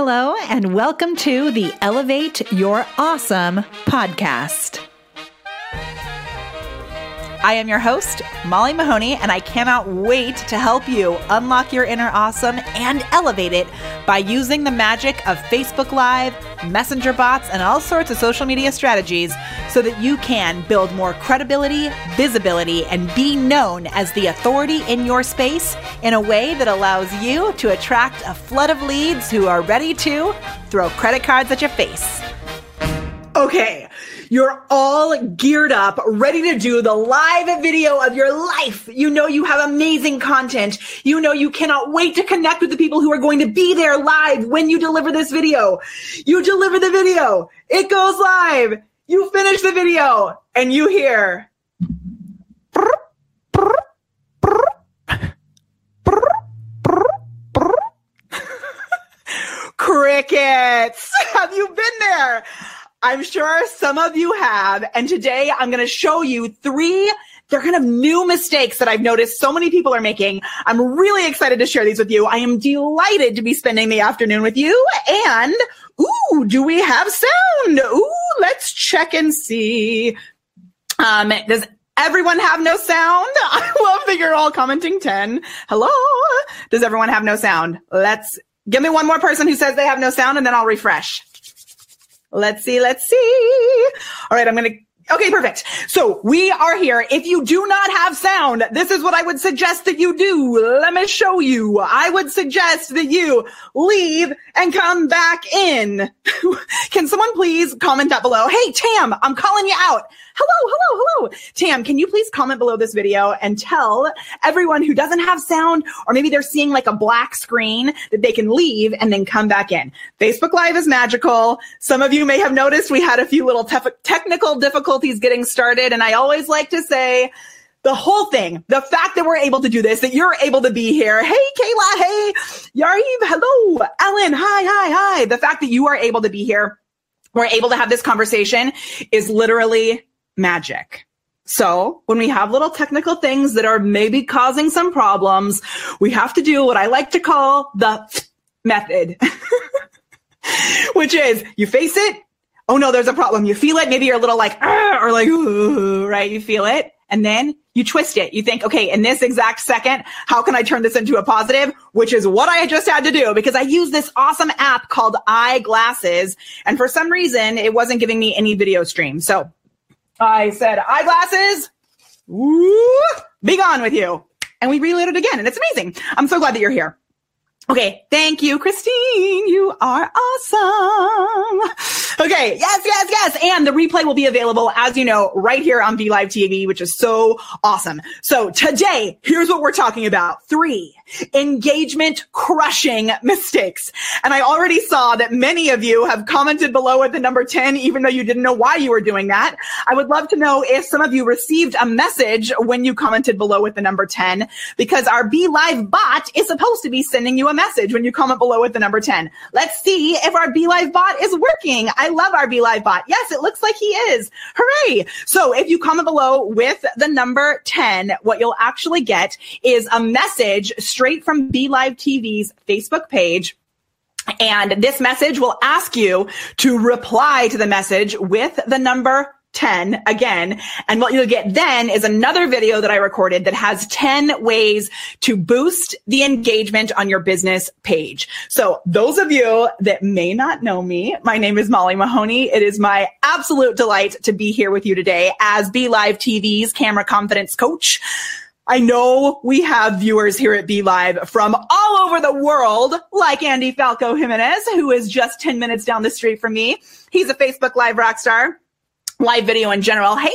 Hello, and welcome to the Elevate Your Awesome podcast. I am your host, Molly Mahoney, and I cannot wait to help you unlock your inner awesome and elevate it by using the magic of Facebook Live, Messenger bots, and all sorts of social media strategies so that you can build more credibility, visibility, and be known as the authority in your space in a way that allows you to attract a flood of leads who are ready to throw credit cards at your face. Okay. You're all geared up, ready to do the live video of your life. You know you have amazing content. You know you cannot wait to connect with the people who are going to be there live when you deliver this video. You deliver the video. It goes live. You finish the video and you hear crickets. Have you been there? I'm sure some of you have. And today I'm going to show you three they're kind of new mistakes that I've noticed so many people are making. I'm really excited to share these with you. I am delighted to be spending the afternoon with you. And, ooh, do we have sound? Ooh, let's check and see. Um, does everyone have no sound? I love that you're all commenting 10. Hello. Does everyone have no sound? Let's give me one more person who says they have no sound and then I'll refresh. Let's see. Let's see. All right. I'm going to Okay, perfect. So we are here. If you do not have sound, this is what I would suggest that you do. Let me show you. I would suggest that you leave and come back in. Can someone please comment that below? Hey, Tam, I'm calling you out. Hello, hello, hello. Tam, can you please comment below this video and tell everyone who doesn't have sound or maybe they're seeing like a black screen that they can leave and then come back in. Facebook Live is magical. Some of you may have noticed we had a few little tef- technical difficulties getting started. And I always like to say, the whole thing, the fact that we're able to do this, that you're able to be here. Hey, Kayla. Hey, Yariv. Hello. Ellen. Hi, hi, hi. The fact that you are able to be here, we're able to have this conversation is literally magic. So when we have little technical things that are maybe causing some problems, we have to do what I like to call the method, which is you face it. Oh no, there's a problem. You feel it. Maybe you're a little like, or like, right? You feel it. And then you twist it. You think, okay, in this exact second, how can I turn this into a positive? Which is what I just had to do because I use this awesome app called Eyeglasses. And for some reason, it wasn't giving me any video stream. So I said, eyeglasses, be gone with you. And we reloaded again, and it's amazing. I'm so glad that you're here. Okay, thank you, Christine. You are awesome. Okay, yes, yes, yes. And the replay will be available, as you know, right here on Be Live TV, which is so awesome. So today, here's what we're talking about. Three engagement crushing mistakes. And I already saw that many of you have commented below at the number 10, even though you didn't know why you were doing that. I would love to know if some of you received a message when you commented below with the number 10, because our Be Live bot is supposed to be sending you a message when you comment below with the number 10. Let's see if our Be Live bot is working. I love our Be Live bot. Yes, it looks like he is. Hooray. So if you comment below with the number 10, what you'll actually get is a message straight from Be Live TV's Facebook page. And this message will ask you to reply to the message with the number 10 again. And what you'll get then is another video that I recorded that has 10 ways to boost the engagement on your business page. So those of you that may not know me, my name is Molly Mahoney. It is my absolute delight to be here with you today as Be Live TV's camera confidence coach. I know we have viewers here at Be Live from all over the world, like Andy Falco Jimenez, who is just 10 minutes down the street from me. He's a Facebook Live rock star live video in general. Hey,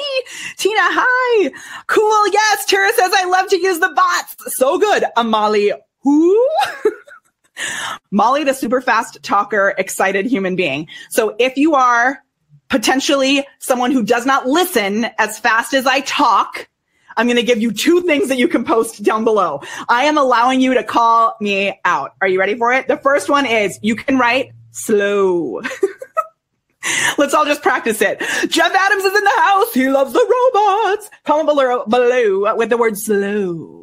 Tina, hi. Cool. Yes. Tara says, I love to use the bots. So good. Amali, who? Molly, the super fast talker, excited human being. So if you are potentially someone who does not listen as fast as I talk, I'm going to give you two things that you can post down below. I am allowing you to call me out. Are you ready for it? The first one is you can write slow. Let's all just practice it. Jeff Adams is in the house. He loves the robots. Comment below, below with the word slow.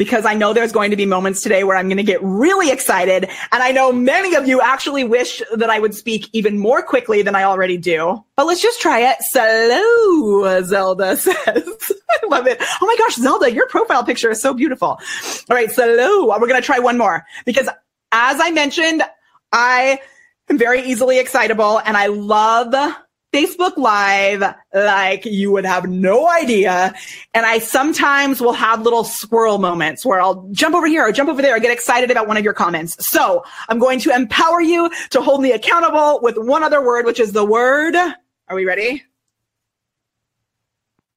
Because I know there's going to be moments today where I'm going to get really excited. And I know many of you actually wish that I would speak even more quickly than I already do. But let's just try it. Slow, Zelda says. I love it. Oh my gosh, Zelda, your profile picture is so beautiful. All right, slow. We're going to try one more because as I mentioned, I am very easily excitable and I love Facebook Live like you would have no idea. And I sometimes will have little squirrel moments where I'll jump over here or jump over there or get excited about one of your comments. So I'm going to empower you to hold me accountable with one other word, which is the word. Are we ready?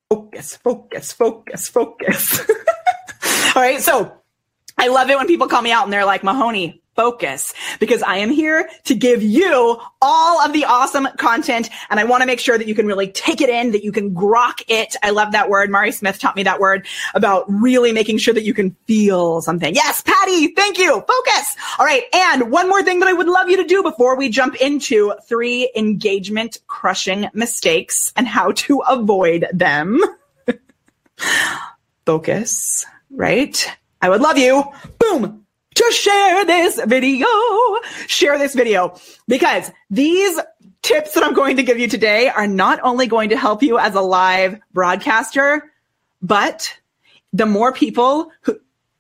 Focus, focus, focus, focus. All right. So I love it when people call me out and they're like, Mahoney, focus because I am here to give you all of the awesome content and I want to make sure that you can really take it in, that you can grok it. I love that word. Mari Smith taught me that word about really making sure that you can feel something. Yes, Patty, thank you. Focus. All right. And one more thing that I would love you to do before we jump into three engagement crushing mistakes and how to avoid them. focus, right? I would love you. Boom share this video. Share this video because these tips that I'm going to give you today are not only going to help you as a live broadcaster, but the more people who,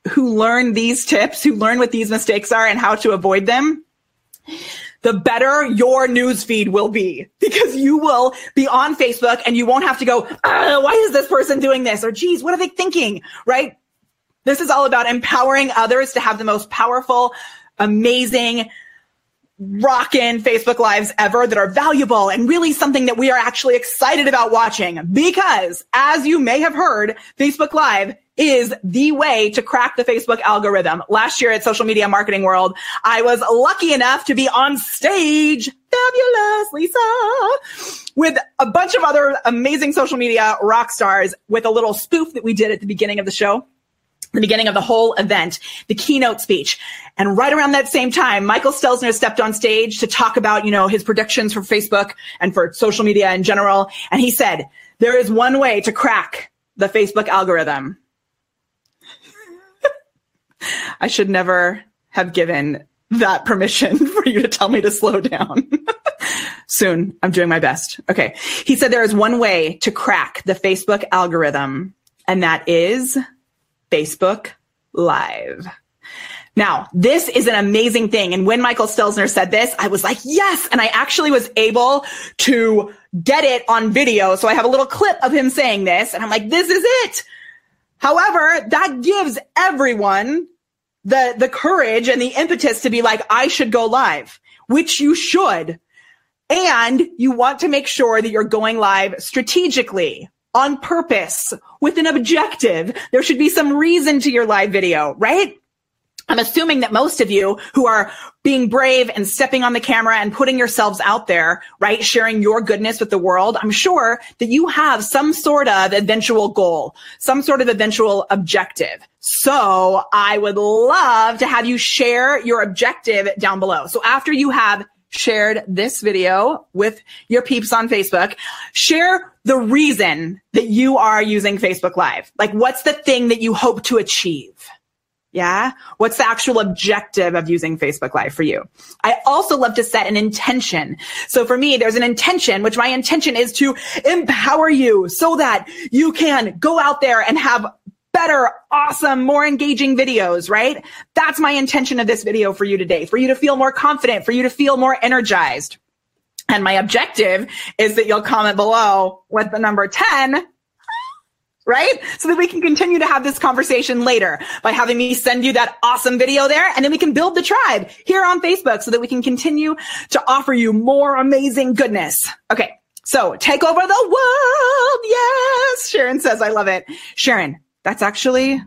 who learn these tips, who learn what these mistakes are and how to avoid them, the better your newsfeed will be because you will be on Facebook and you won't have to go, why is this person doing this? Or geez, what are they thinking? Right? This is all about empowering others to have the most powerful, amazing, rockin' Facebook lives ever that are valuable and really something that we are actually excited about watching because as you may have heard, Facebook Live is the way to crack the Facebook algorithm. Last year at Social Media Marketing World, I was lucky enough to be on stage, fabulous Lisa, with a bunch of other amazing social media rock stars with a little spoof that we did at the beginning of the show the beginning of the whole event, the keynote speech. And right around that same time, Michael Stelzner stepped on stage to talk about, you know, his predictions for Facebook and for social media in general. And he said, there is one way to crack the Facebook algorithm. I should never have given that permission for you to tell me to slow down. Soon. I'm doing my best. Okay. He said there is one way to crack the Facebook algorithm, and that is Facebook Live. Now, this is an amazing thing. And when Michael Stelzner said this, I was like, yes. And I actually was able to get it on video. So I have a little clip of him saying this and I'm like, this is it. However, that gives everyone the, the courage and the impetus to be like, I should go live, which you should. And you want to make sure that you're going live strategically on purpose with an objective. There should be some reason to your live video, right? I'm assuming that most of you who are being brave and stepping on the camera and putting yourselves out there, right? Sharing your goodness with the world. I'm sure that you have some sort of eventual goal, some sort of eventual objective. So I would love to have you share your objective down below. So after you have shared this video with your peeps on Facebook, share the reason that you are using Facebook Live. Like, what's the thing that you hope to achieve? Yeah. What's the actual objective of using Facebook Live for you? I also love to set an intention. So for me, there's an intention, which my intention is to empower you so that you can go out there and have better, awesome, more engaging videos, right? That's my intention of this video for you today, for you to feel more confident, for you to feel more energized. And my objective is that you'll comment below with the number 10 right? So that we can continue to have this conversation later by having me send you that awesome video there. And then we can build the tribe here on Facebook so that we can continue to offer you more amazing goodness. Okay. So take over the world. Yes. Sharon says, I love it. Sharon, that's actually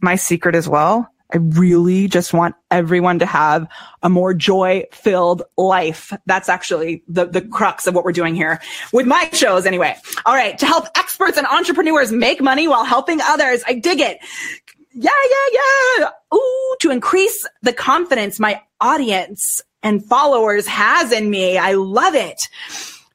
my secret as well. I really just want everyone to have a more joy filled life. That's actually the, the crux of what we're doing here with my shows anyway. All right. To help experts and entrepreneurs make money while helping others. I dig it. Yeah, yeah, yeah. Ooh, to increase the confidence my audience and followers has in me. I love it.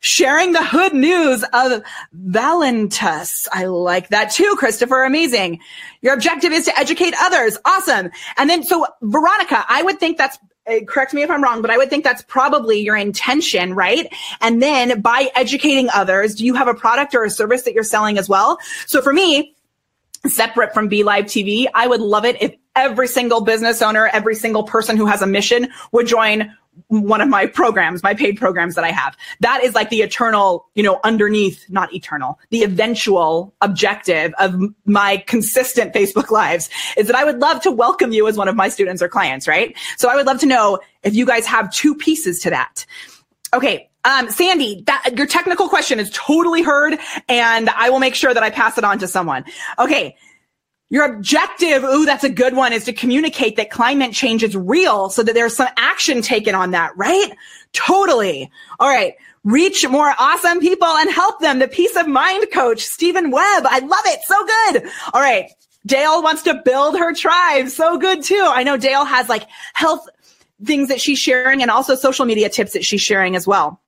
Sharing the hood news of Valentus. I like that too, Christopher. Amazing. Your objective is to educate others. Awesome. And then, so Veronica, I would think that's uh, correct me if I'm wrong, but I would think that's probably your intention, right? And then by educating others, do you have a product or a service that you're selling as well? So for me, separate from Be Live TV, I would love it if every single business owner, every single person who has a mission would join one of my programs, my paid programs that I have. That is like the eternal, you know, underneath, not eternal, the eventual objective of my consistent Facebook lives is that I would love to welcome you as one of my students or clients, right? So I would love to know if you guys have two pieces to that. Okay. Um, Sandy, that your technical question is totally heard and I will make sure that I pass it on to someone. Okay. Your objective, ooh, that's a good one, is to communicate that climate change is real so that there's some action taken on that, right? Totally. All right. Reach more awesome people and help them. The peace of mind coach, Stephen Webb. I love it. So good. All right. Dale wants to build her tribe. So good too. I know Dale has like health things that she's sharing and also social media tips that she's sharing as well.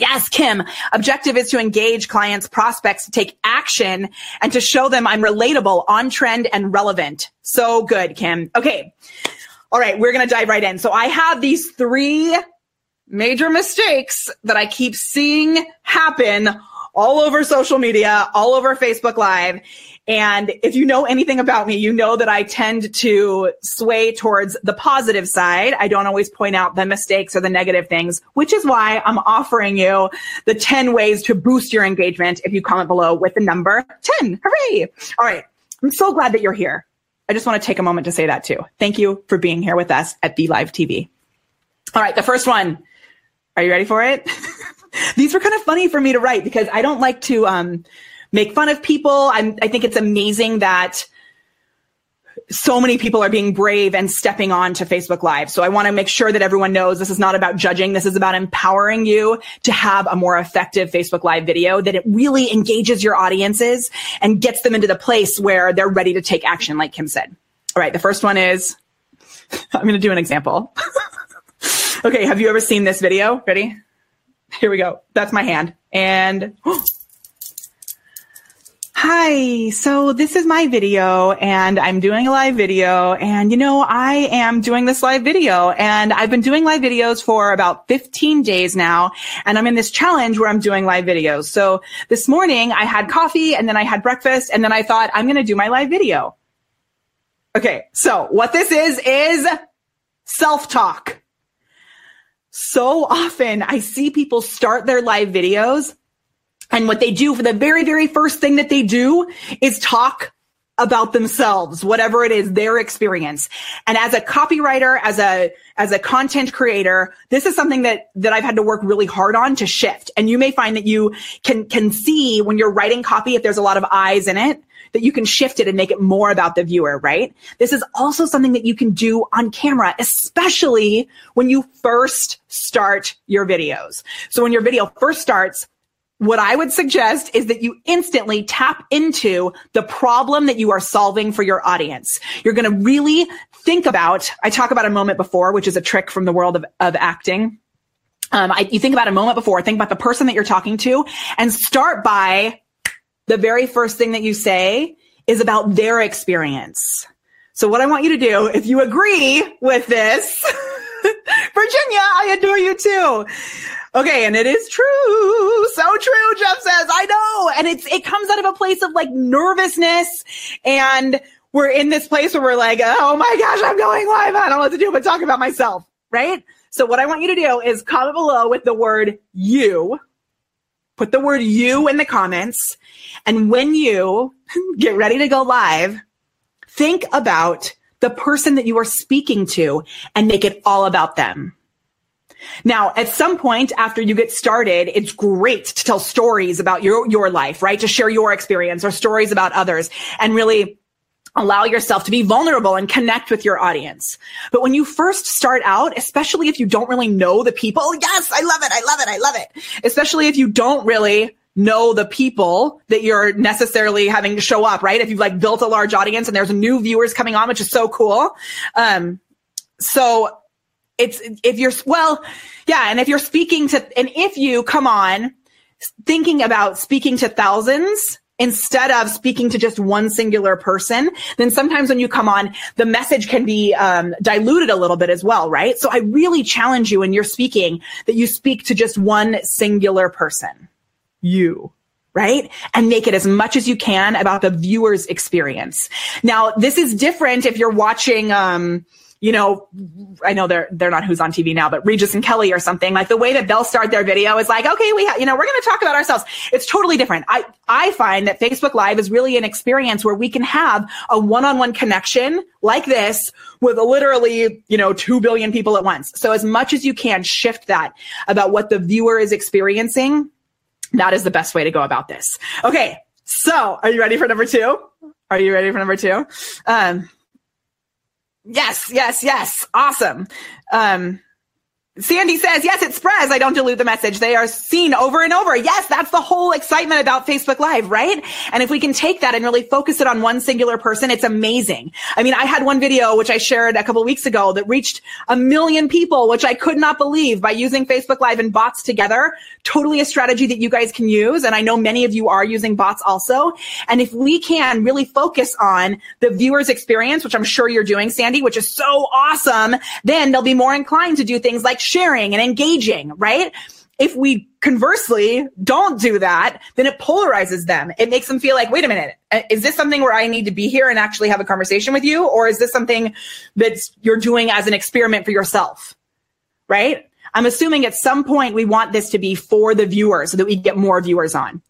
Yes, Kim. Objective is to engage clients, prospects to take action and to show them I'm relatable, on trend and relevant. So good, Kim. Okay. All right. We're going to dive right in. So I have these three major mistakes that I keep seeing happen all over social media, all over Facebook live. And if you know anything about me, you know that I tend to sway towards the positive side. I don't always point out the mistakes or the negative things, which is why I'm offering you the 10 ways to boost your engagement if you comment below with the number 10. Hooray. All right. I'm so glad that you're here. I just want to take a moment to say that too. Thank you for being here with us at Be Live TV. All right. The first one. Are you ready for it? These were kind of funny for me to write because I don't like to, um, make fun of people. I'm, I think it's amazing that so many people are being brave and stepping on to Facebook Live. So I want to make sure that everyone knows this is not about judging. This is about empowering you to have a more effective Facebook Live video that it really engages your audiences and gets them into the place where they're ready to take action, like Kim said. All right. The first one is I'm going to do an example. okay. Have you ever seen this video? Ready? Here we go. That's my hand. And oh, Hi, so this is my video and I'm doing a live video and you know, I am doing this live video and I've been doing live videos for about 15 days now and I'm in this challenge where I'm doing live videos. So this morning I had coffee and then I had breakfast and then I thought I'm going to do my live video. Okay. So what this is, is self-talk. So often I see people start their live videos and what they do for the very, very first thing that they do is talk about themselves, whatever it is, their experience. And as a copywriter, as a, as a content creator, this is something that, that I've had to work really hard on to shift. And you may find that you can, can see when you're writing copy, if there's a lot of eyes in it, that you can shift it and make it more about the viewer, right? This is also something that you can do on camera, especially when you first start your videos. So when your video first starts, what I would suggest is that you instantly tap into the problem that you are solving for your audience. You're going to really think about, I talk about a moment before, which is a trick from the world of, of acting. Um, I, you think about a moment before, think about the person that you're talking to and start by the very first thing that you say is about their experience. So what I want you to do, if you agree with this, Virginia, I adore you too. Okay, and it is true. So true, Jeff says. I know. And it's it comes out of a place of like nervousness and we're in this place where we're like, oh my gosh, I'm going live. I don't know what to do but talk about myself, right? So what I want you to do is comment below with the word you. Put the word you in the comments. And when you get ready to go live, think about the person that you are speaking to and make it all about them. Now, at some point after you get started, it's great to tell stories about your, your life, right? To share your experience or stories about others and really allow yourself to be vulnerable and connect with your audience. But when you first start out, especially if you don't really know the people, yes, I love it. I love it. I love it. Especially if you don't really know the people that you're necessarily having to show up, right? If you've like built a large audience and there's new viewers coming on, which is so cool. Um, so it's, if you're, well, yeah. And if you're speaking to, and if you come on thinking about speaking to thousands, instead of speaking to just one singular person, then sometimes when you come on, the message can be um, diluted a little bit as well, right? So I really challenge you when you're speaking that you speak to just one singular person, you. Right? And make it as much as you can about the viewer's experience. Now, this is different if you're watching, um, you know, I know they're they're not who's on TV now, but Regis and Kelly or something like the way that they'll start their video is like, okay, we, ha- you know, we're going to talk about ourselves. It's totally different. I I find that Facebook Live is really an experience where we can have a one-on-one connection like this with literally, you know, two billion people at once. So as much as you can, shift that about what the viewer is experiencing. That is the best way to go about this. Okay, so are you ready for number two? Are you ready for number two? Um, Yes, yes, yes. Awesome. Um, Sandy says, yes, it spreads. I don't dilute the message. They are seen over and over. Yes, that's the whole excitement about Facebook Live, right? And if we can take that and really focus it on one singular person, it's amazing. I mean, I had one video, which I shared a couple weeks ago that reached a million people, which I could not believe by using Facebook Live and bots together. Totally a strategy that you guys can use. And I know many of you are using bots also. And if we can really focus on the viewer's experience, which I'm sure you're doing, Sandy, which is so awesome, then they'll be more inclined to do things like sharing and engaging, right? If we conversely don't do that, then it polarizes them. It makes them feel like, wait a minute, uh, is this something where I need to be here and actually have a conversation with you? Or is this something that you're doing as an experiment for yourself? Right? I'm assuming at some point we want this to be for the viewer so that we get more viewers on.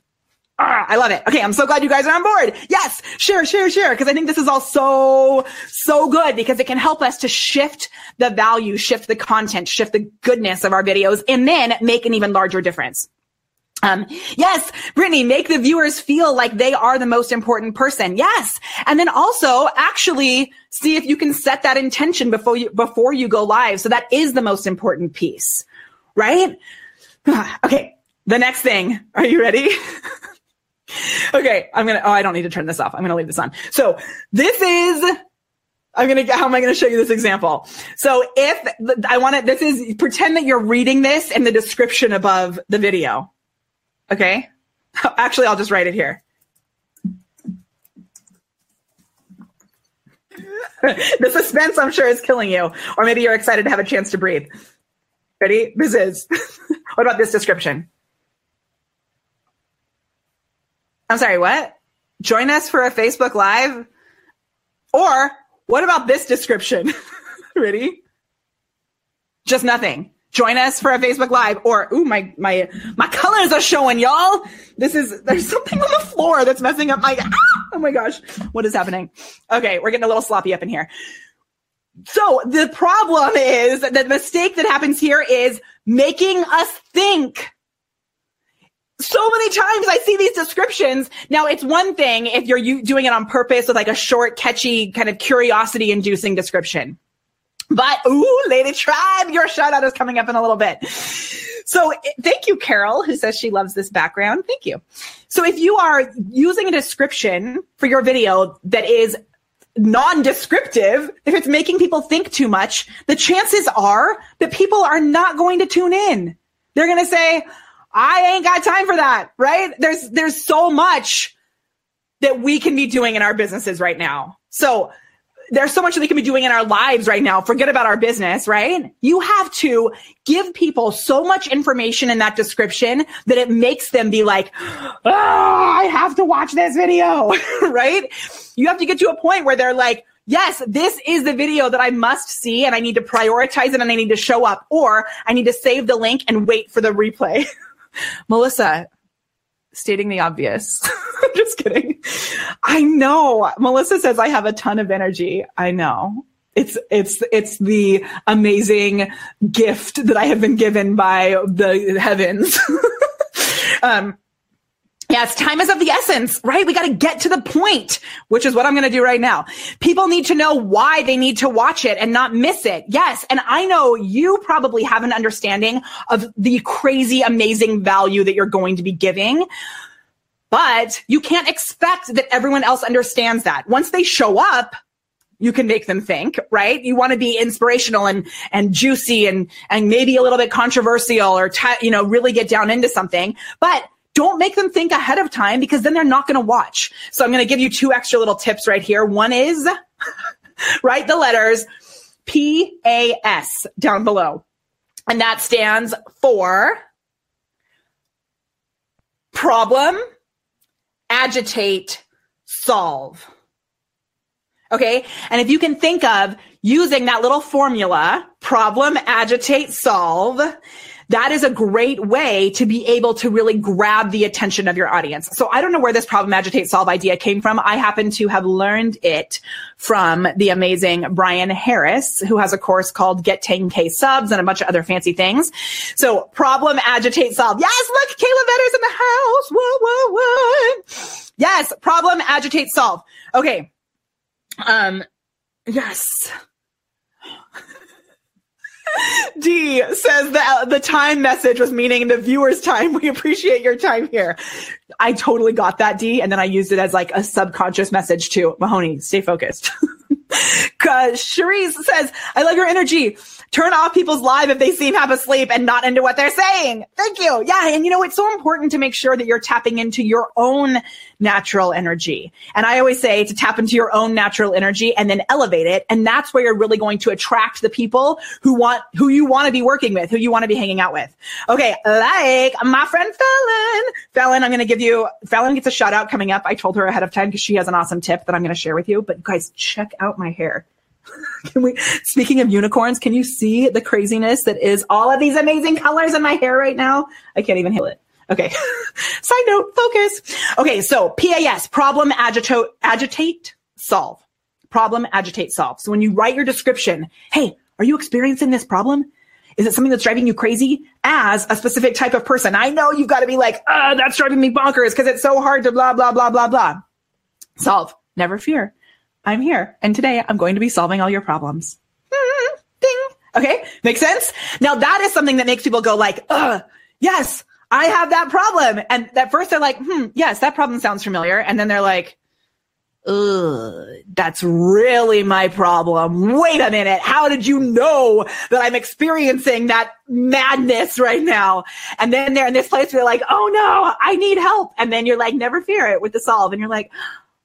Ah, I love it. Okay, I'm so glad you guys are on board. Yes, share, share, share, because I think this is all so, so good because it can help us to shift the value, shift the content, shift the goodness of our videos, and then make an even larger difference. Um, yes, Brittany, make the viewers feel like they are the most important person. Yes. And then also actually see if you can set that intention before you, before you go live. So that is the most important piece, right? Okay. The next thing. Are you ready? okay, I'm gonna. Oh, I don't need to turn this off. I'm gonna leave this on. So this is. I'm gonna. How am I gonna show you this example? So if I want it, this is pretend that you're reading this in the description above the video. Okay. Actually, I'll just write it here. the suspense, I'm sure, is killing you, or maybe you're excited to have a chance to breathe. Ready? This is. what about this description? I'm sorry, what? Join us for a Facebook Live? Or what about this description? Ready? Just nothing. Join us for a Facebook Live or ooh my my my colors are showing y'all. This is there's something on the floor that's messing up my ah! oh my gosh. What is happening? Okay, we're getting a little sloppy up in here. So the problem is the mistake that happens here is making us think so many times I see these descriptions. Now it's one thing if you're you, doing it on purpose with like a short, catchy, kind of curiosity inducing description. But ooh, Lady Tribe, your shout out is coming up in a little bit. So thank you, Carol, who says she loves this background. Thank you. So if you are using a description for your video that is non-descriptive, if it's making people think too much, the chances are that people are not going to tune in. They're going to say, I ain't got time for that, right? There's, there's so much that we can be doing in our businesses right now. So there's so much that we can be doing in our lives right now. Forget about our business, right? You have to give people so much information in that description that it makes them be like, oh, I have to watch this video, right? You have to get to a point where they're like, yes, this is the video that I must see and I need to prioritize it and I need to show up or I need to save the link and wait for the replay. Melissa, stating the obvious. Just kidding. I know. Melissa says I have a ton of energy. I know. It's it's it's the amazing gift that I have been given by the heavens. um, Yes, time is of the essence, right? We got to get to the point, which is what I'm going to do right now. People need to know why they need to watch it and not miss it. Yes. And I know you probably have an understanding of the crazy, amazing value that you're going to be giving. But you can't expect that everyone else understands that. Once they show up, you can make them think, right? You want to be inspirational and, and juicy and, and maybe a little bit controversial or, t- you know, really get down into something. But don't make them think ahead of time because then they're not going to watch. So I'm going to give you two extra little tips right here. One is write the letters P A S down below. And that stands for problem, agitate, solve. Okay. And if you can think of using that little formula, problem, agitate, solve, that is a great way to be able to really grab the attention of your audience. So I don't know where this problem agitate solve idea came from. I happen to have learned it from the amazing Bryan Harris, who has a course called Get 10K Subs and a bunch of other fancy things. So problem agitate solve. Yes, look, Kayla Vetter's in the house. Whoa, whoa, whoa. Yes, problem agitate solve. Okay. Um, yes. D says that uh, the time message was meaning the viewer's time. We appreciate your time here. I totally got that D, and then I used it as like a subconscious message to Mahoney. Stay focused. Cause Cherise says, I love your energy turn off people's live if they seem half asleep and not into what they're saying. Thank you. Yeah. And you know, it's so important to make sure that you're tapping into your own natural energy. And I always say to tap into your own natural energy and then elevate it. And that's where you're really going to attract the people who want, who you want to be working with, who you want to be hanging out with. Okay. Like my friend Fallon. Fallon, I'm going to give you, Fallon gets a shout out coming up. I told her ahead of time because she has an awesome tip that I'm going to share with you. But guys, check out my hair. can we, speaking of unicorns, can you see the craziness that is all of these amazing colors in my hair right now? I can't even handle it. Okay. Side note, focus. Okay. So PAS, problem, agitate, agitate, solve. Problem, agitate, solve. So when you write your description, hey, are you experiencing this problem? Is it something that's driving you crazy as a specific type of person? I know you've got to be like, uh, that's driving me bonkers because it's so hard to blah, blah, blah, blah, blah. Solve. Never fear. I'm here. And today I'm going to be solving all your problems. Ding. Okay. Make sense? Now that is something that makes people go like, uh, yes, I have that problem. And at first they're like, hmm, yes, that problem sounds familiar. And then they're like, Ugh, that's really my problem. Wait a minute. How did you know that I'm experiencing that madness right now? And then they're in this place where they're like, oh no, I need help. And then you're like, never fear it with the solve. And you're like,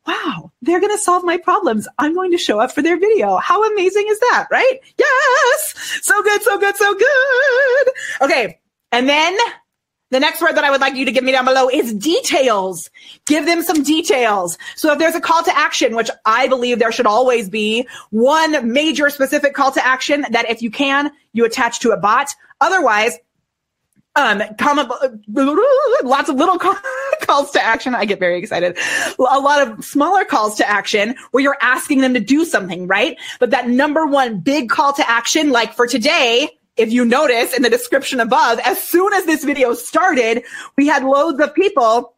wow, they're going to solve my problems. I'm going to show up for their video. How amazing is that? Right? Yes. So good. So good. So good. Okay. And then the next word that I would like you to give me down below is details. Give them some details. So if there's a call to action, which I believe there should always be one major specific call to action that if you can, you attach to a bot. Otherwise, um, comment, lots of little calls to action. I get very excited. A lot of smaller calls to action where you're asking them to do something, right? But that number one big call to action, like for today, if you notice in the description above, as soon as this video started, we had loads of people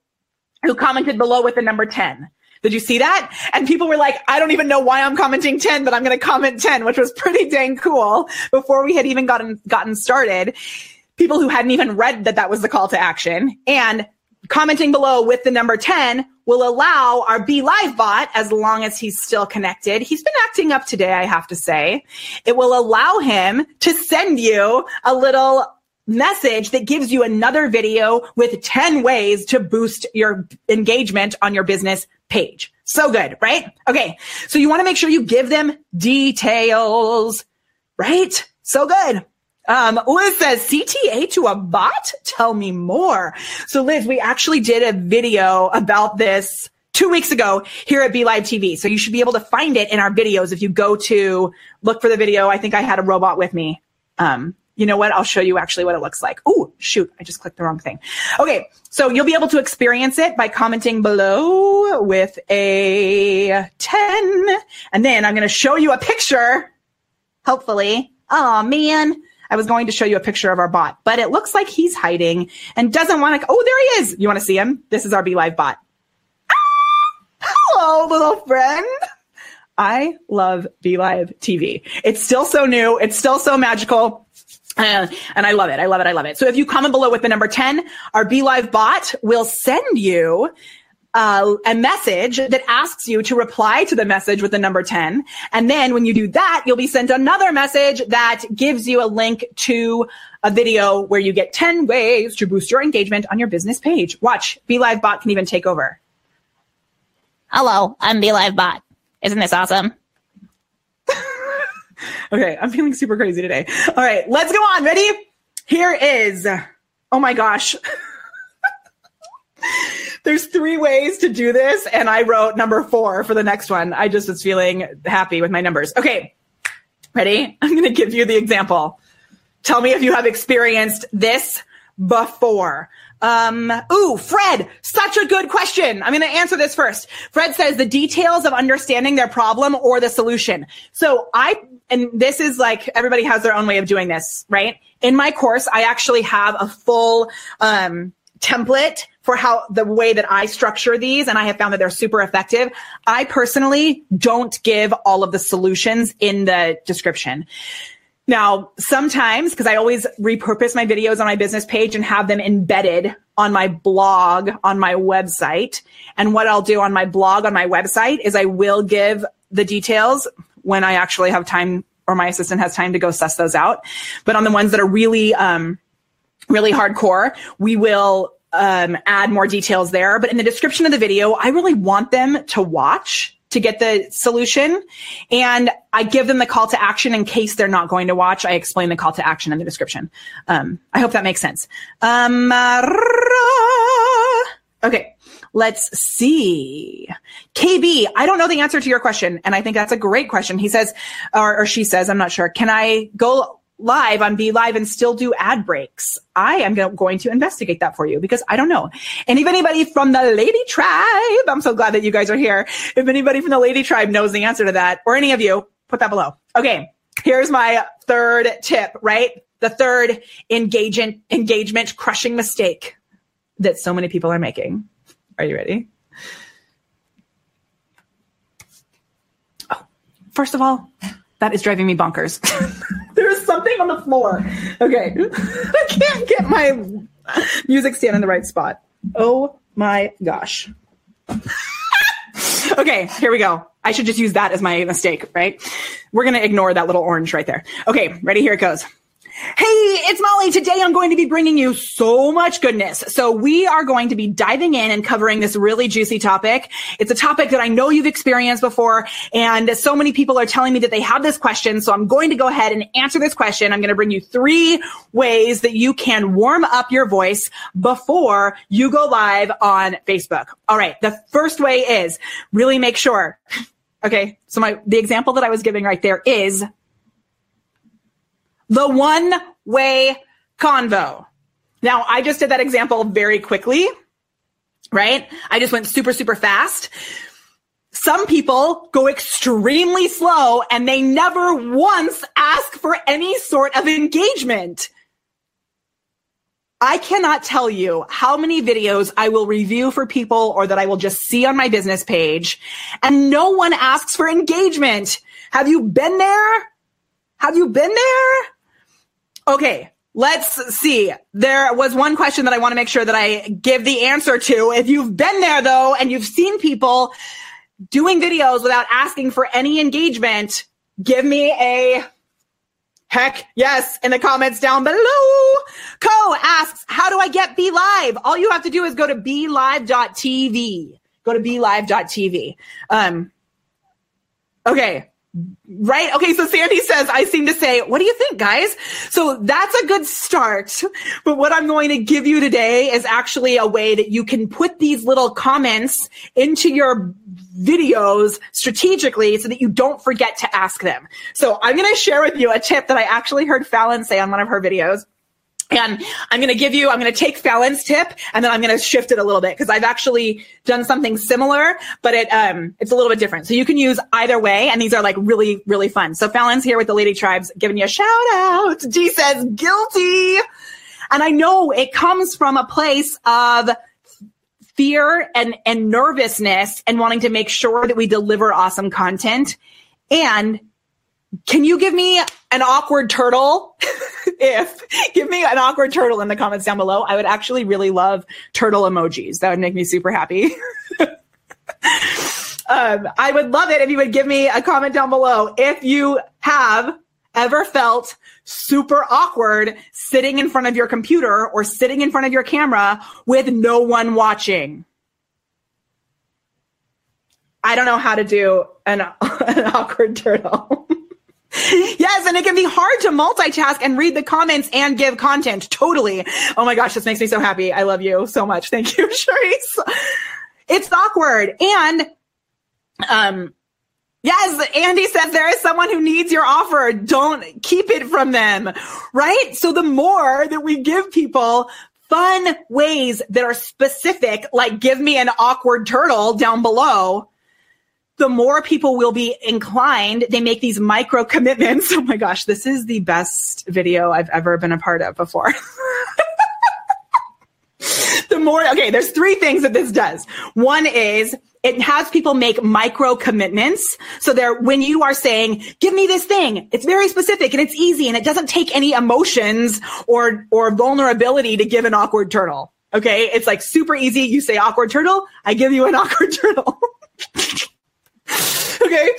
who commented below with the number 10. Did you see that? And people were like, I don't even know why I'm commenting 10, but I'm going to comment 10, which was pretty dang cool before we had even gotten, gotten started people who hadn't even read that that was the call to action and commenting below with the number 10 will allow our Be Live bot, as long as he's still connected, he's been acting up today, I have to say. It will allow him to send you a little message that gives you another video with 10 ways to boost your engagement on your business page. So good, right? Okay. So you want to make sure you give them details, right? So good. Um, Liz says CTA to a bot? Tell me more. So Liz, we actually did a video about this two weeks ago here at Be Live TV. So you should be able to find it in our videos if you go to look for the video. I think I had a robot with me. Um, you know what? I'll show you actually what it looks like. Oh, shoot. I just clicked the wrong thing. Okay. So you'll be able to experience it by commenting below with a 10. And then I'm going to show you a picture. Hopefully. Oh man. I was going to show you a picture of our bot, but it looks like he's hiding and doesn't want to. Oh, there he is. You want to see him? This is our BeLive bot. Ah! Hello, little friend. I love BeLive TV. It's still so new. It's still so magical. Uh, and I love it. I love it. I love it. So if you comment below with the number 10, our BeLive bot will send you uh, a message that asks you to reply to the message with the number 10. And then when you do that, you'll be sent another message that gives you a link to a video where you get 10 ways to boost your engagement on your business page. Watch, BeLive Bot can even take over. Hello, I'm BeLive Bot. Isn't this awesome? okay, I'm feeling super crazy today. All right, let's go on. Ready? Here is, oh my gosh. There's three ways to do this, and I wrote number four for the next one. I just was feeling happy with my numbers. Okay, ready? I'm going to give you the example. Tell me if you have experienced this before. Um, ooh, Fred, such a good question. I'm going to answer this first. Fred says the details of understanding their problem or the solution. So I, and this is like everybody has their own way of doing this, right? In my course, I actually have a full, um, template for how the way that I structure these. And I have found that they're super effective. I personally don't give all of the solutions in the description. Now, sometimes, because I always repurpose my videos on my business page and have them embedded on my blog on my website. And what I'll do on my blog on my website is I will give the details when I actually have time or my assistant has time to go suss those out. But on the ones that are really, um, really hardcore, we will um, add more details there. But in the description of the video, I really want them to watch to get the solution. And I give them the call to action in case they're not going to watch. I explain the call to action in the description. Um, I hope that makes sense. Um, okay. Let's see. KB, I don't know the answer to your question. And I think that's a great question. He says, or, or she says, I'm not sure. Can I go live on Be Live and still do ad breaks? I am going to investigate that for you because I don't know. And if anybody from the Lady Tribe, I'm so glad that you guys are here. If anybody from the Lady Tribe knows the answer to that, or any of you, put that below. Okay, here's my third tip, right? The third engagement engagement crushing mistake that so many people are making. Are you ready? Oh, first of all, that is driving me bonkers. There's something on the floor. Okay. I can't get my music stand in the right spot. Oh my gosh. okay, here we go. I should just use that as my mistake, right? We're going to ignore that little orange right there. Okay, ready? Here it goes. Hey, it's Molly. Today I'm going to be bringing you so much goodness. So we are going to be diving in and covering this really juicy topic. It's a topic that I know you've experienced before and so many people are telling me that they have this question. So I'm going to go ahead and answer this question. I'm going to bring you three ways that you can warm up your voice before you go live on Facebook. All right. The first way is really make sure. Okay. So my, the example that I was giving right there is the one way convo. Now, I just did that example very quickly, right? I just went super, super fast. Some people go extremely slow and they never once ask for any sort of engagement. I cannot tell you how many videos I will review for people or that I will just see on my business page and no one asks for engagement. Have you been there? Have you been there? Okay, let's see. There was one question that I want to make sure that I give the answer to. If you've been there though, and you've seen people doing videos without asking for any engagement, give me a heck yes in the comments down below. Co asks, how do I get BeLive? All you have to do is go to belive.tv. Go to belive.tv. Um, okay Right. Okay. So Sandy says, I seem to say, what do you think, guys? So that's a good start. But what I'm going to give you today is actually a way that you can put these little comments into your videos strategically so that you don't forget to ask them. So I'm going to share with you a tip that I actually heard Fallon say on one of her videos. And I'm going to give you, I'm going to take Fallon's tip and then I'm going to shift it a little bit because I've actually done something similar, but it, um, it's a little bit different. So you can use either way. And these are like really, really fun. So Fallon's here with the Lady Tribes giving you a shout out. G says guilty. And I know it comes from a place of fear and, and nervousness and wanting to make sure that we deliver awesome content. And can you give me an awkward turtle? if give me an awkward turtle in the comments down below. I would actually really love turtle emojis. That would make me super happy. Um, I would love it if you would give me a comment down below if you have ever felt super awkward sitting in front of your computer or sitting in front of your camera with no one watching. I don't know how to do an, an awkward turtle. yes, and it can be hard to multitask and read the comments and give content. Totally. Oh my gosh, this makes me so happy. I love you so much. Thank you, Charisse. It's awkward. And um Yes, Andy says there is someone who needs your offer. Don't keep it from them. Right? So the more that we give people fun ways that are specific, like give me an awkward turtle down below, the more people will be inclined. They make these micro commitments. Oh my gosh, this is the best video I've ever been a part of before. the more, okay, there's three things that this does. One is it has people make micro commitments. So they're, when you are saying, give me this thing, it's very specific and it's easy and it doesn't take any emotions or, or vulnerability to give an awkward turtle. Okay. It's like super easy. You say awkward turtle. I give you an awkward turtle. okay?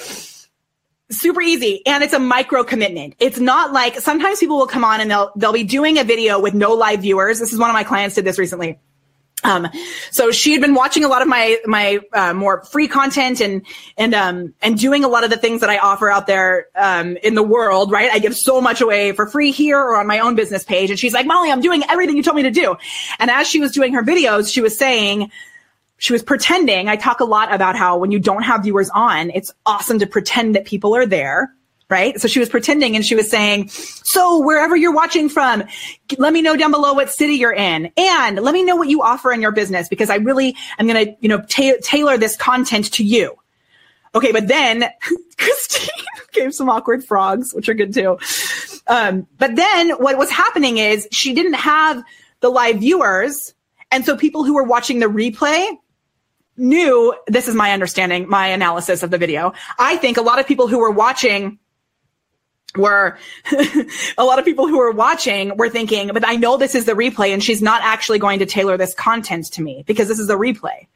Super easy and it's a micro commitment. It's not like sometimes people will come on and they'll they'll be doing a video with no live viewers. This is one of my clients did this recently. Um, so she had been watching a lot of my my uh, more free content and and um and doing a lot of the things that I offer out there um in the world, right? I give so much away for free here or on my own business page, and she's like, Molly, I'm doing everything you told me to do. And as she was doing her videos, she was saying, she was pretending. I talk a lot about how when you don't have viewers on, it's awesome to pretend that people are there. Right. So she was pretending and she was saying, so wherever you're watching from, let me know down below what city you're in and let me know what you offer in your business because I really am going to, you know, ta- tailor this content to you. Okay. But then Christine gave some awkward frogs, which are good too. Um, but then what was happening is she didn't have the live viewers. And so people who were watching the replay knew this is my understanding, my analysis of the video. I think a lot of people who were watching were a lot of people who were watching were thinking, but I know this is the replay and she's not actually going to tailor this content to me because this is a replay.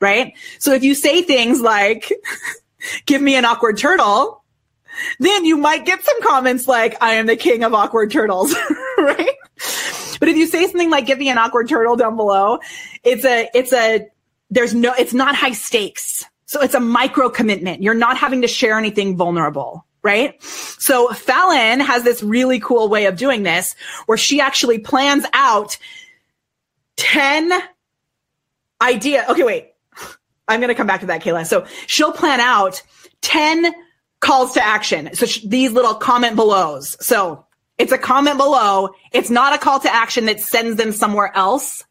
Right. So if you say things like, give me an awkward turtle, then you might get some comments like, I am the king of awkward turtles. right. But if you say something like, give me an awkward turtle down below, it's a, it's a, there's no, it's not high stakes. So it's a micro commitment. You're not having to share anything vulnerable right? So Fallon has this really cool way of doing this where she actually plans out 10 idea. Okay, wait. I'm going to come back to that, Kayla. So she'll plan out 10 calls to action. So sh- these little comment belows. So it's a comment below. It's not a call to action that sends them somewhere else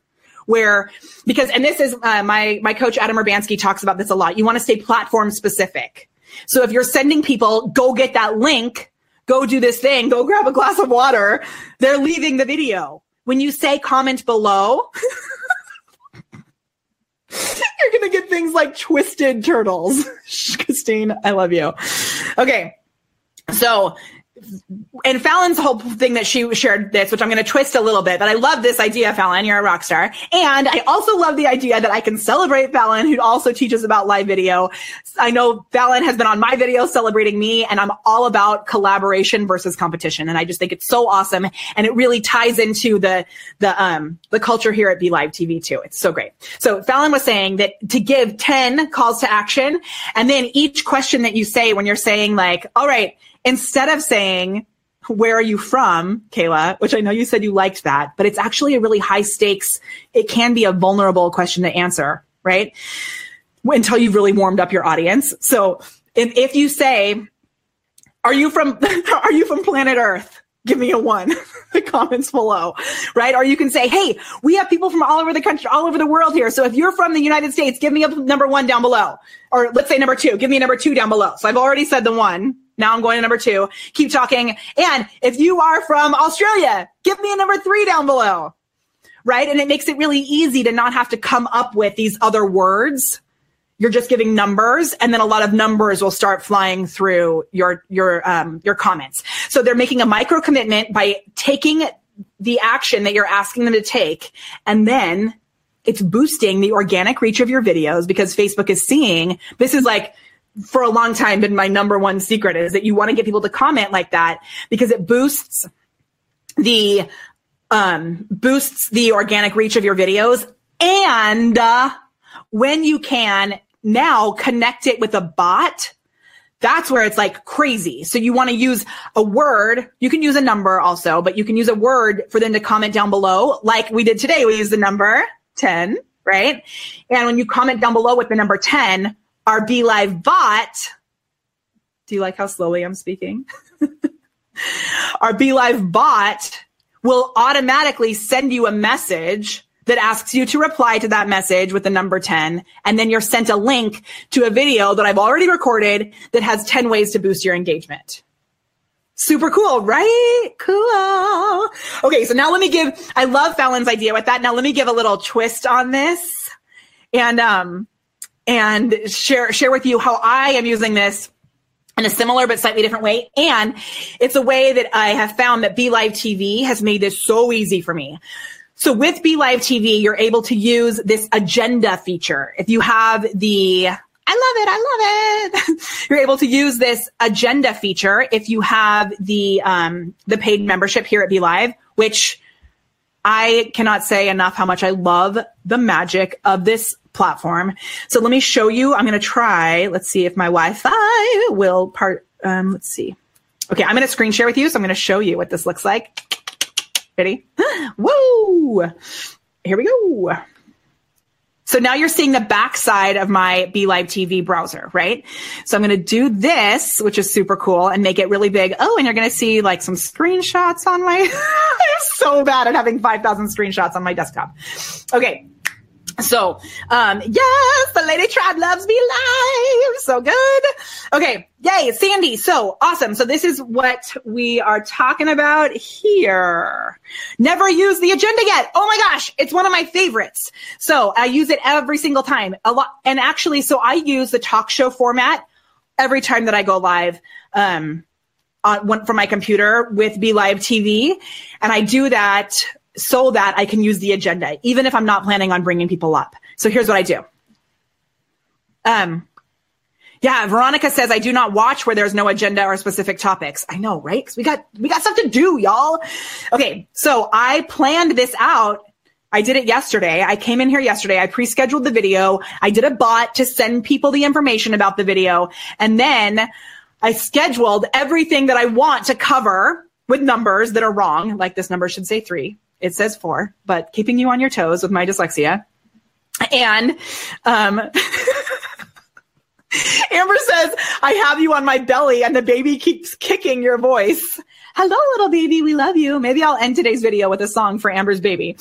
where because and this is uh, my my coach Adam Urbanski talks about this a lot. You want to stay platform specific. So if you're sending people, go get that link, go do this thing, go grab a glass of water, they're leaving the video. When you say comment below, you're going to get things like twisted turtles. Christine, I love you. Okay. So and Fallon's whole thing that she shared this, which I'm going to twist a little bit, but I love this idea, Fallon. You're a rock star. And I also love the idea that I can celebrate Fallon, who also teaches about live video. I know Fallon has been on my video celebrating me, and I'm all about collaboration versus competition. And I just think it's so awesome. And it really ties into the, the, um, the culture here at Be Live TV too. It's so great. So Fallon was saying that to give 10 calls to action, and then each question that you say when you're saying like, all right, instead of saying, where are you from, Kayla? Which I know you said you liked that, but it's actually a really high stakes. It can be a vulnerable question to answer, right? Until you've really warmed up your audience. So if, if you say, are you from, are you from planet Earth? Give me a one. the comments below, right? Or you can say, Hey, we have people from all over the country, all over the world here. So if you're from the United States, give me a number one down below. Or let's say number two, give me a number two down below. So I've already said the one now I'm going to number two. Keep talking. And if you are from Australia, give me a number three down below. Right. And it makes it really easy to not have to come up with these other words. You're just giving numbers and then a lot of numbers will start flying through your, your, um, your comments. So they're making a micro commitment by taking the action that you're asking them to take and then it's boosting the organic reach of your videos because Facebook is seeing this is like for a long time been my number one secret is that you want to get people to comment like that because it boosts the um, boosts the organic reach of your videos and uh, when you can now connect it with a bot that's where it's like crazy. So you want to use a word. You can use a number also, but you can use a word for them to comment down below. Like we did today. We used the number 10, right? And when you comment down below with the number 10, our BeLive bot, do you like how slowly I'm speaking? our BeLive bot will automatically send you a message that asks you to reply to that message with the number 10. And then you're sent a link to a video that I've already recorded that has 10 ways to boost your engagement. Super cool, right? Cool. Okay, so now let me give, I love Fallon's idea with that. Now let me give a little twist on this and, um, and share, share with you how I am using this in a similar but slightly different way. And it's a way that I have found that Be Live TV has made this so easy for me. So with Be Live TV, you're able to use this agenda feature. If you have the I love it. I love it. You're able to use this agenda feature if you have the um, the paid membership here at Be Live, which I cannot say enough how much I love the magic of this platform. So let me show you. I'm going to try. Let's see if my Wi-Fi will part. Um, let's see. Okay, I'm going to screen share with you. So I'm going to show you what this looks like. Ready? Woo! Here we go. So now you're seeing the backside of my BeLive TV browser, right? So I'm going to do this, which is super cool and make it really big. Oh, and you're going to see like some screenshots on my, I'm so bad at having 5,000 screenshots on my desktop. Okay. So, um, yes, the Lady Tribe loves me live. So good. Okay. Yay. Sandy. So awesome. So this is what we are talking about here. Never use the agenda yet. Oh my gosh. It's one of my favorites. So I use it every single time a lot. And actually, so I use the talk show format every time that I go live. Um, on, from my computer with Be Live TV. And I do that so that I can use the agenda, even if I'm not planning on bringing people up. So here's what I do. Um, yeah, Veronica says I do not watch where there's no agenda or specific topics. I know, right? Cause we got, we got stuff to do, y'all. Okay. So I planned this out. I did it yesterday. I came in here yesterday. I pre-scheduled the video. I did a bot to send people the information about the video. And then I scheduled everything that I want to cover with numbers that are wrong. Like this number should say three it says four, but keeping you on your toes with my dyslexia. And um, Amber says, I have you on my belly and the baby keeps kicking your voice. Hello, little baby. We love you. Maybe I'll end today's video with a song for Amber's baby.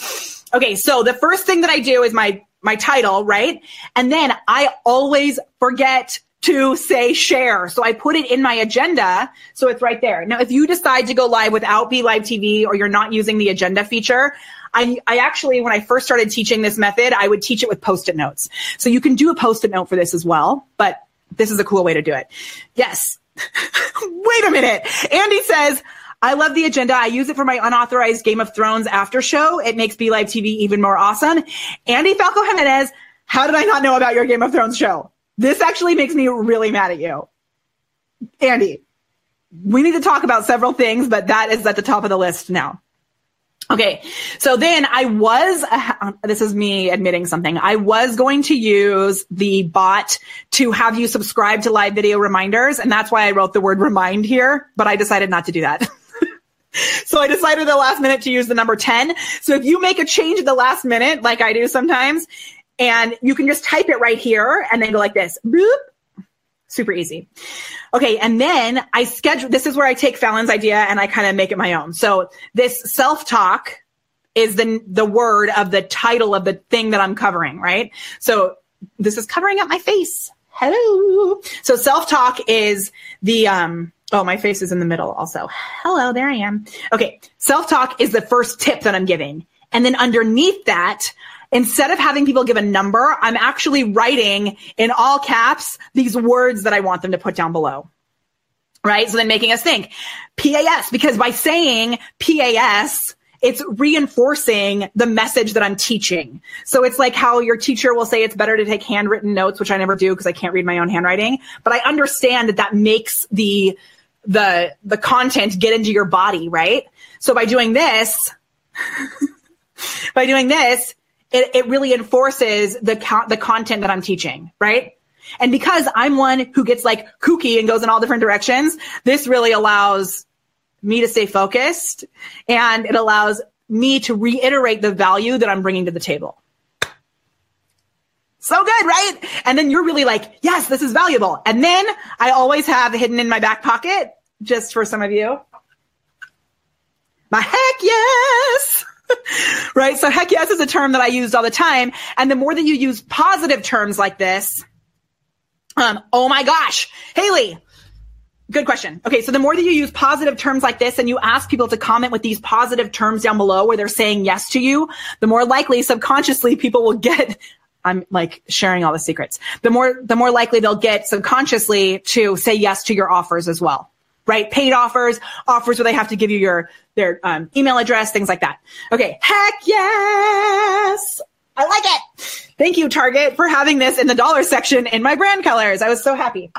Okay. So the first thing that I do is my, my title, right? And then I always forget to say share. So I put it in my agenda. So it's right there. Now, if you decide to go live without Be Live TV or you're not using the agenda feature, I, I actually, when I first started teaching this method, I would teach it with post-it notes. So you can do a post-it note for this as well, but this is a cool way to do it. Yes. Wait a minute. Andy says, I love the agenda. I use it for my unauthorized Game of Thrones after show. It makes Be Live TV even more awesome. Andy Falco Jimenez, how did I not know about your Game of Thrones show? This actually makes me really mad at you. Andy, we need to talk about several things, but that is at the top of the list now. Okay. So then I was, uh, this is me admitting something. I was going to use the bot to have you subscribe to live video reminders. And that's why I wrote the word remind here, but I decided not to do that. so I decided the last minute to use the number 10. So if you make a change at the last minute, like I do sometimes, and you can just type it right here and then go like this. Boop. Super easy. Okay. And then I schedule, this is where I take Fallon's idea and I kind of make it my own. So this self talk is the, the word of the title of the thing that I'm covering, right? So this is covering up my face. Hello. So self talk is the, um, Oh, my face is in the middle also. Hello, there I am. Okay. Self talk is the first tip that I'm giving. And then underneath that, instead of having people give a number, I'm actually writing in all caps these words that I want them to put down below. Right. So then making us think PAS, because by saying PAS, it's reinforcing the message that I'm teaching. So it's like how your teacher will say it's better to take handwritten notes, which I never do because I can't read my own handwriting. But I understand that that makes the, the, the content get into your body, right? So by doing this, by doing this, it, it really enforces the co- the content that I'm teaching, right? And because I'm one who gets like kooky and goes in all different directions, this really allows me to stay focused and it allows me to reiterate the value that I'm bringing to the table. So good, right? And then you're really like, yes, this is valuable. And then I always have hidden in my back pocket, just for some of you, my heck yes. right? So heck yes is a term that I used all the time. And the more that you use positive terms like this, um, oh my gosh, Haley, Good question. Okay. So the more that you use positive terms like this and you ask people to comment with these positive terms down below where they're saying yes to you, the more likely subconsciously people will get I'm like sharing all the secrets. The more, the more likely they'll get subconsciously to say yes to your offers as well, right? Paid offers, offers where they have to give you your, their um, email address, things like that. Okay. Heck yes. I like it. Thank you, Target, for having this in the dollar section in my brand colors. I was so happy.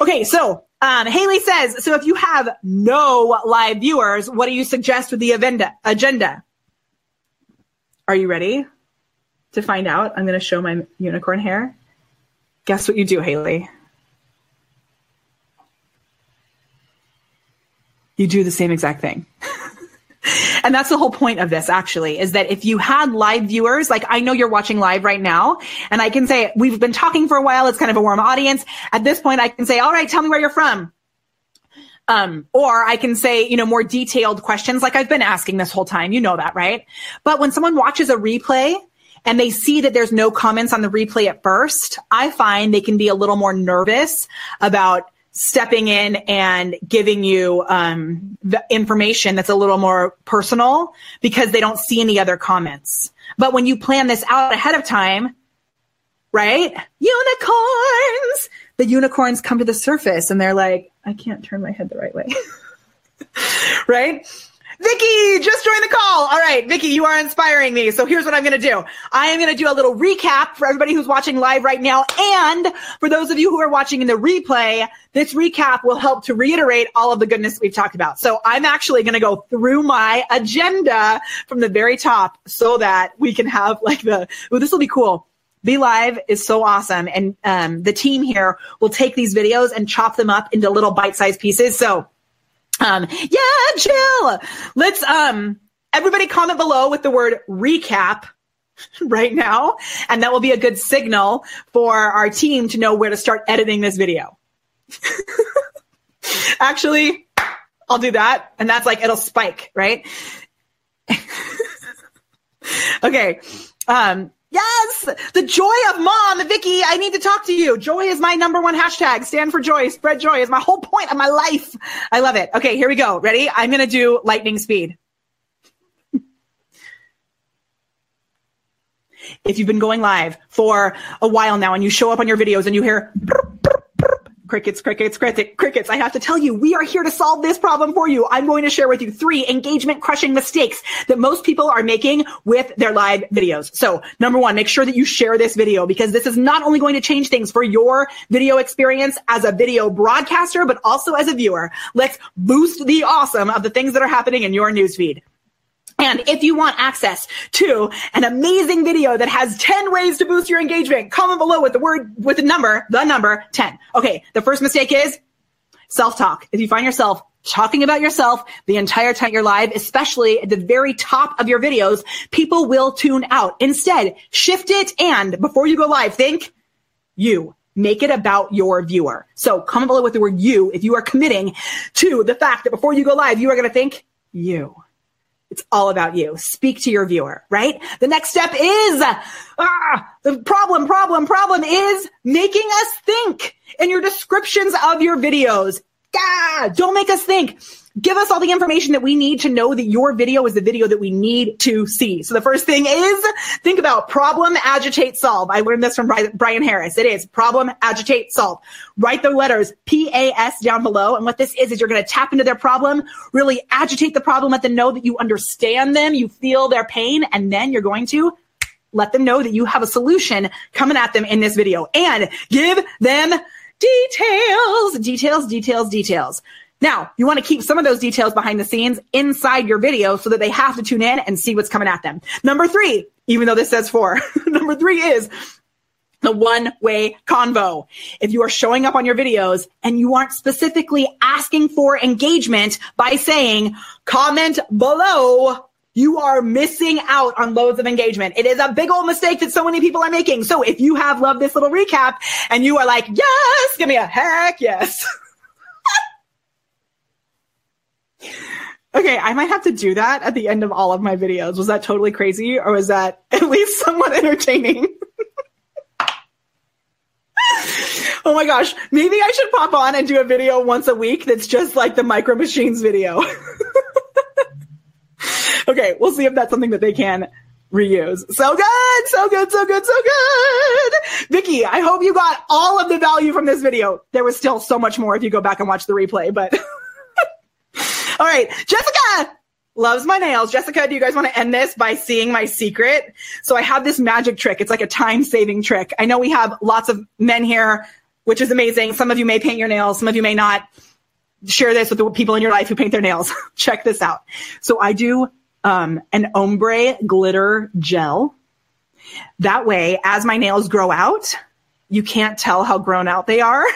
Okay. So um, Haley says, so if you have no live viewers, what do you suggest with the agenda? Agenda. Are you ready? to find out, I'm going to show my unicorn hair. Guess what you do, Haley? You do the same exact thing. and that's the whole point of this actually is that if you had live viewers, like I know you're watching live right now and I can say, we've been talking for a while. It's kind of a warm audience. At this point, I can say, all right, tell me where you're from. Um, or I can say, you know, more detailed questions like I've been asking this whole time. You know that, right? But when someone watches a replay, and they see that there's no comments on the replay at first, I find they can be a little more nervous about stepping in and giving you um, the information that's a little more personal because they don't see any other comments. But when you plan this out ahead of time, right? Unicorns! The unicorns come to the surface and they're like, I can't turn my head the right way. right? Vicky, just joined the call. All right, Vicky, you are inspiring me. So here's what I'm going to do. I am going to do a little recap for everybody who's watching live right now. And for those of you who are watching in the replay, this recap will help to reiterate all of the goodness we've talked about. So I'm actually going to go through my agenda from the very top so that we can have like the, oh, this will be cool. Be Live is so awesome. And um, the team here will take these videos and chop them up into little bite-sized pieces. So um, yeah, Jill. Let's um everybody comment below with the word recap right now, and that will be a good signal for our team to know where to start editing this video. Actually, I'll do that, and that's like it'll spike, right? okay. Um, Yes, the joy of mom, Vicky. I need to talk to you. Joy is my number one hashtag. Stand for joy. Spread joy is my whole point of my life. I love it. Okay, here we go. Ready? I'm to do lightning speed. if you've been going live for a while now and you show up on your videos and you hear crickets, crickets, crickets, crickets. I have to tell you, we are here to solve this problem for you. I'm going to share with you three engagement crushing mistakes that most people are making with their live videos. So number one, make sure that you share this video because this is not only going to change things for your video experience as a video broadcaster, but also as a viewer. Let's boost the awesome of the things that are happening in your newsfeed. And if you want access to an amazing video that has 10 ways to boost your engagement, comment below with the word, with the number, the number 10. Okay. The first mistake is self-talk. If you find yourself talking about yourself the entire time you're live, especially at the very top of your videos, people will tune out. Instead, shift it and before you go live, think you. Make it about your viewer. So comment below with the word you if you are committing to the fact that before you go live, you are going to think you. It's all about you. Speak to your viewer, right? The next step is, ah, the problem, problem, problem is making us think in your descriptions of your videos. Yeah, don't make us think. Give us all the information that we need to know that your video is the video that we need to see. So the first thing is think about problem, agitate, solve. I learned this from Bryan Harris. It is problem, agitate, solve. Write the letters P-A-S down below. And what this is, is you're going to tap into their problem, really agitate the problem, let them know that you understand them, you feel their pain, and then you're going to let them know that you have a solution coming at them in this video and give them details, details, details, details. Now, you want to keep some of those details behind the scenes inside your video so that they have to tune in and see what's coming at them. Number three, even though this says four, number three is the one way convo. If you are showing up on your videos and you aren't specifically asking for engagement by saying comment below, you are missing out on loads of engagement. It is a big old mistake that so many people are making. So if you have loved this little recap and you are like, yes, give me a heck yes. Okay, I might have to do that at the end of all of my videos. Was that totally crazy or was that at least somewhat entertaining? oh my gosh, maybe I should pop on and do a video once a week that's just like the Micro Machines video. okay, we'll see if that's something that they can reuse. So good, so good, so good, so good. Vicky, I hope you got all of the value from this video. There was still so much more if you go back and watch the replay, but All right. Jessica loves my nails. Jessica, do you guys want to end this by seeing my secret? So I have this magic trick. It's like a time saving trick. I know we have lots of men here, which is amazing. Some of you may paint your nails. Some of you may not. Share this with the people in your life who paint their nails. Check this out. So I do um, an ombre glitter gel. That way, as my nails grow out, you can't tell how grown out they are.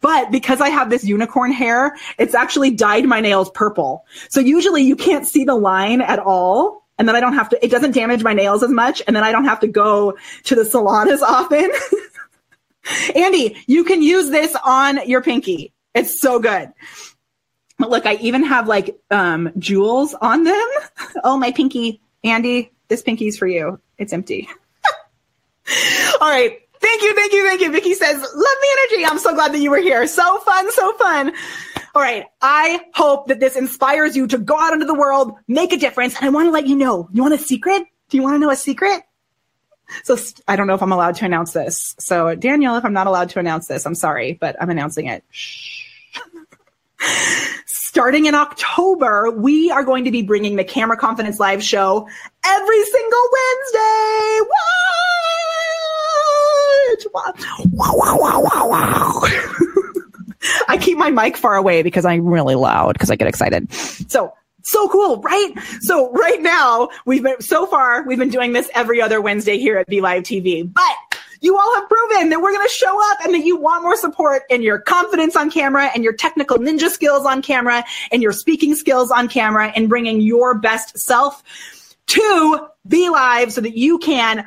But because I have this unicorn hair, it's actually dyed my nails purple. So usually you can't see the line at all. And then I don't have to, it doesn't damage my nails as much. And then I don't have to go to the salon as often. Andy, you can use this on your pinky. It's so good. But look, I even have like um, jewels on them. oh, my pinky. Andy, this pinky's for you. It's empty. All right. Thank you, thank you, thank you. Vicky says, love the energy. I'm so glad that you were here. So fun, so fun. All right. I hope that this inspires you to go out into the world, make a difference. And I want to let you know, you want a secret? Do you want to know a secret? So I don't know if I'm allowed to announce this. So Daniel, if I'm not allowed to announce this, I'm sorry, but I'm announcing it. Starting in October, we are going to be bringing the Camera Confidence Live show every single Wednesday. Wow, wow, wow, wow, wow. I keep my mic far away because I'm really loud because I get excited. So so cool, right? So right now we've been so far we've been doing this every other Wednesday here at Be Live TV, but you all have proven that we're going to show up and that you want more support and your confidence on camera and your technical ninja skills on camera and your speaking skills on camera and bringing your best self to Be Live so that you can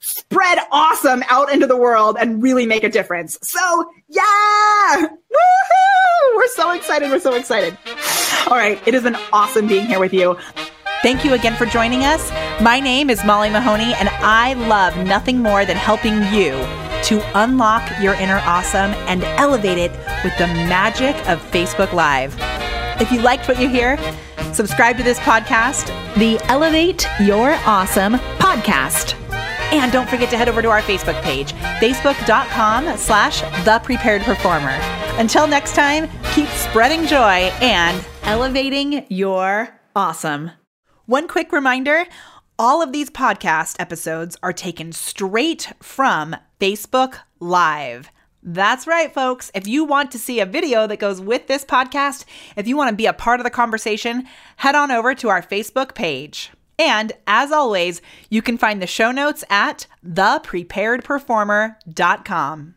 spread awesome out into the world and really make a difference. So, yeah! Woohoo! We're so excited. We're so excited. All right. It has been awesome being here with you. Thank you again for joining us. My name is Molly Mahoney, and I love nothing more than helping you to unlock your inner awesome and elevate it with the magic of Facebook Live. If you liked what you hear, subscribe to this podcast, the Elevate Your Awesome podcast. And don't forget to head over to our Facebook page, facebook.com slash the prepared performer. Until next time, keep spreading joy and elevating your awesome. One quick reminder all of these podcast episodes are taken straight from Facebook Live. That's right, folks. If you want to see a video that goes with this podcast, if you want to be a part of the conversation, head on over to our Facebook page. And as always, you can find the show notes at thepreparedperformer.com.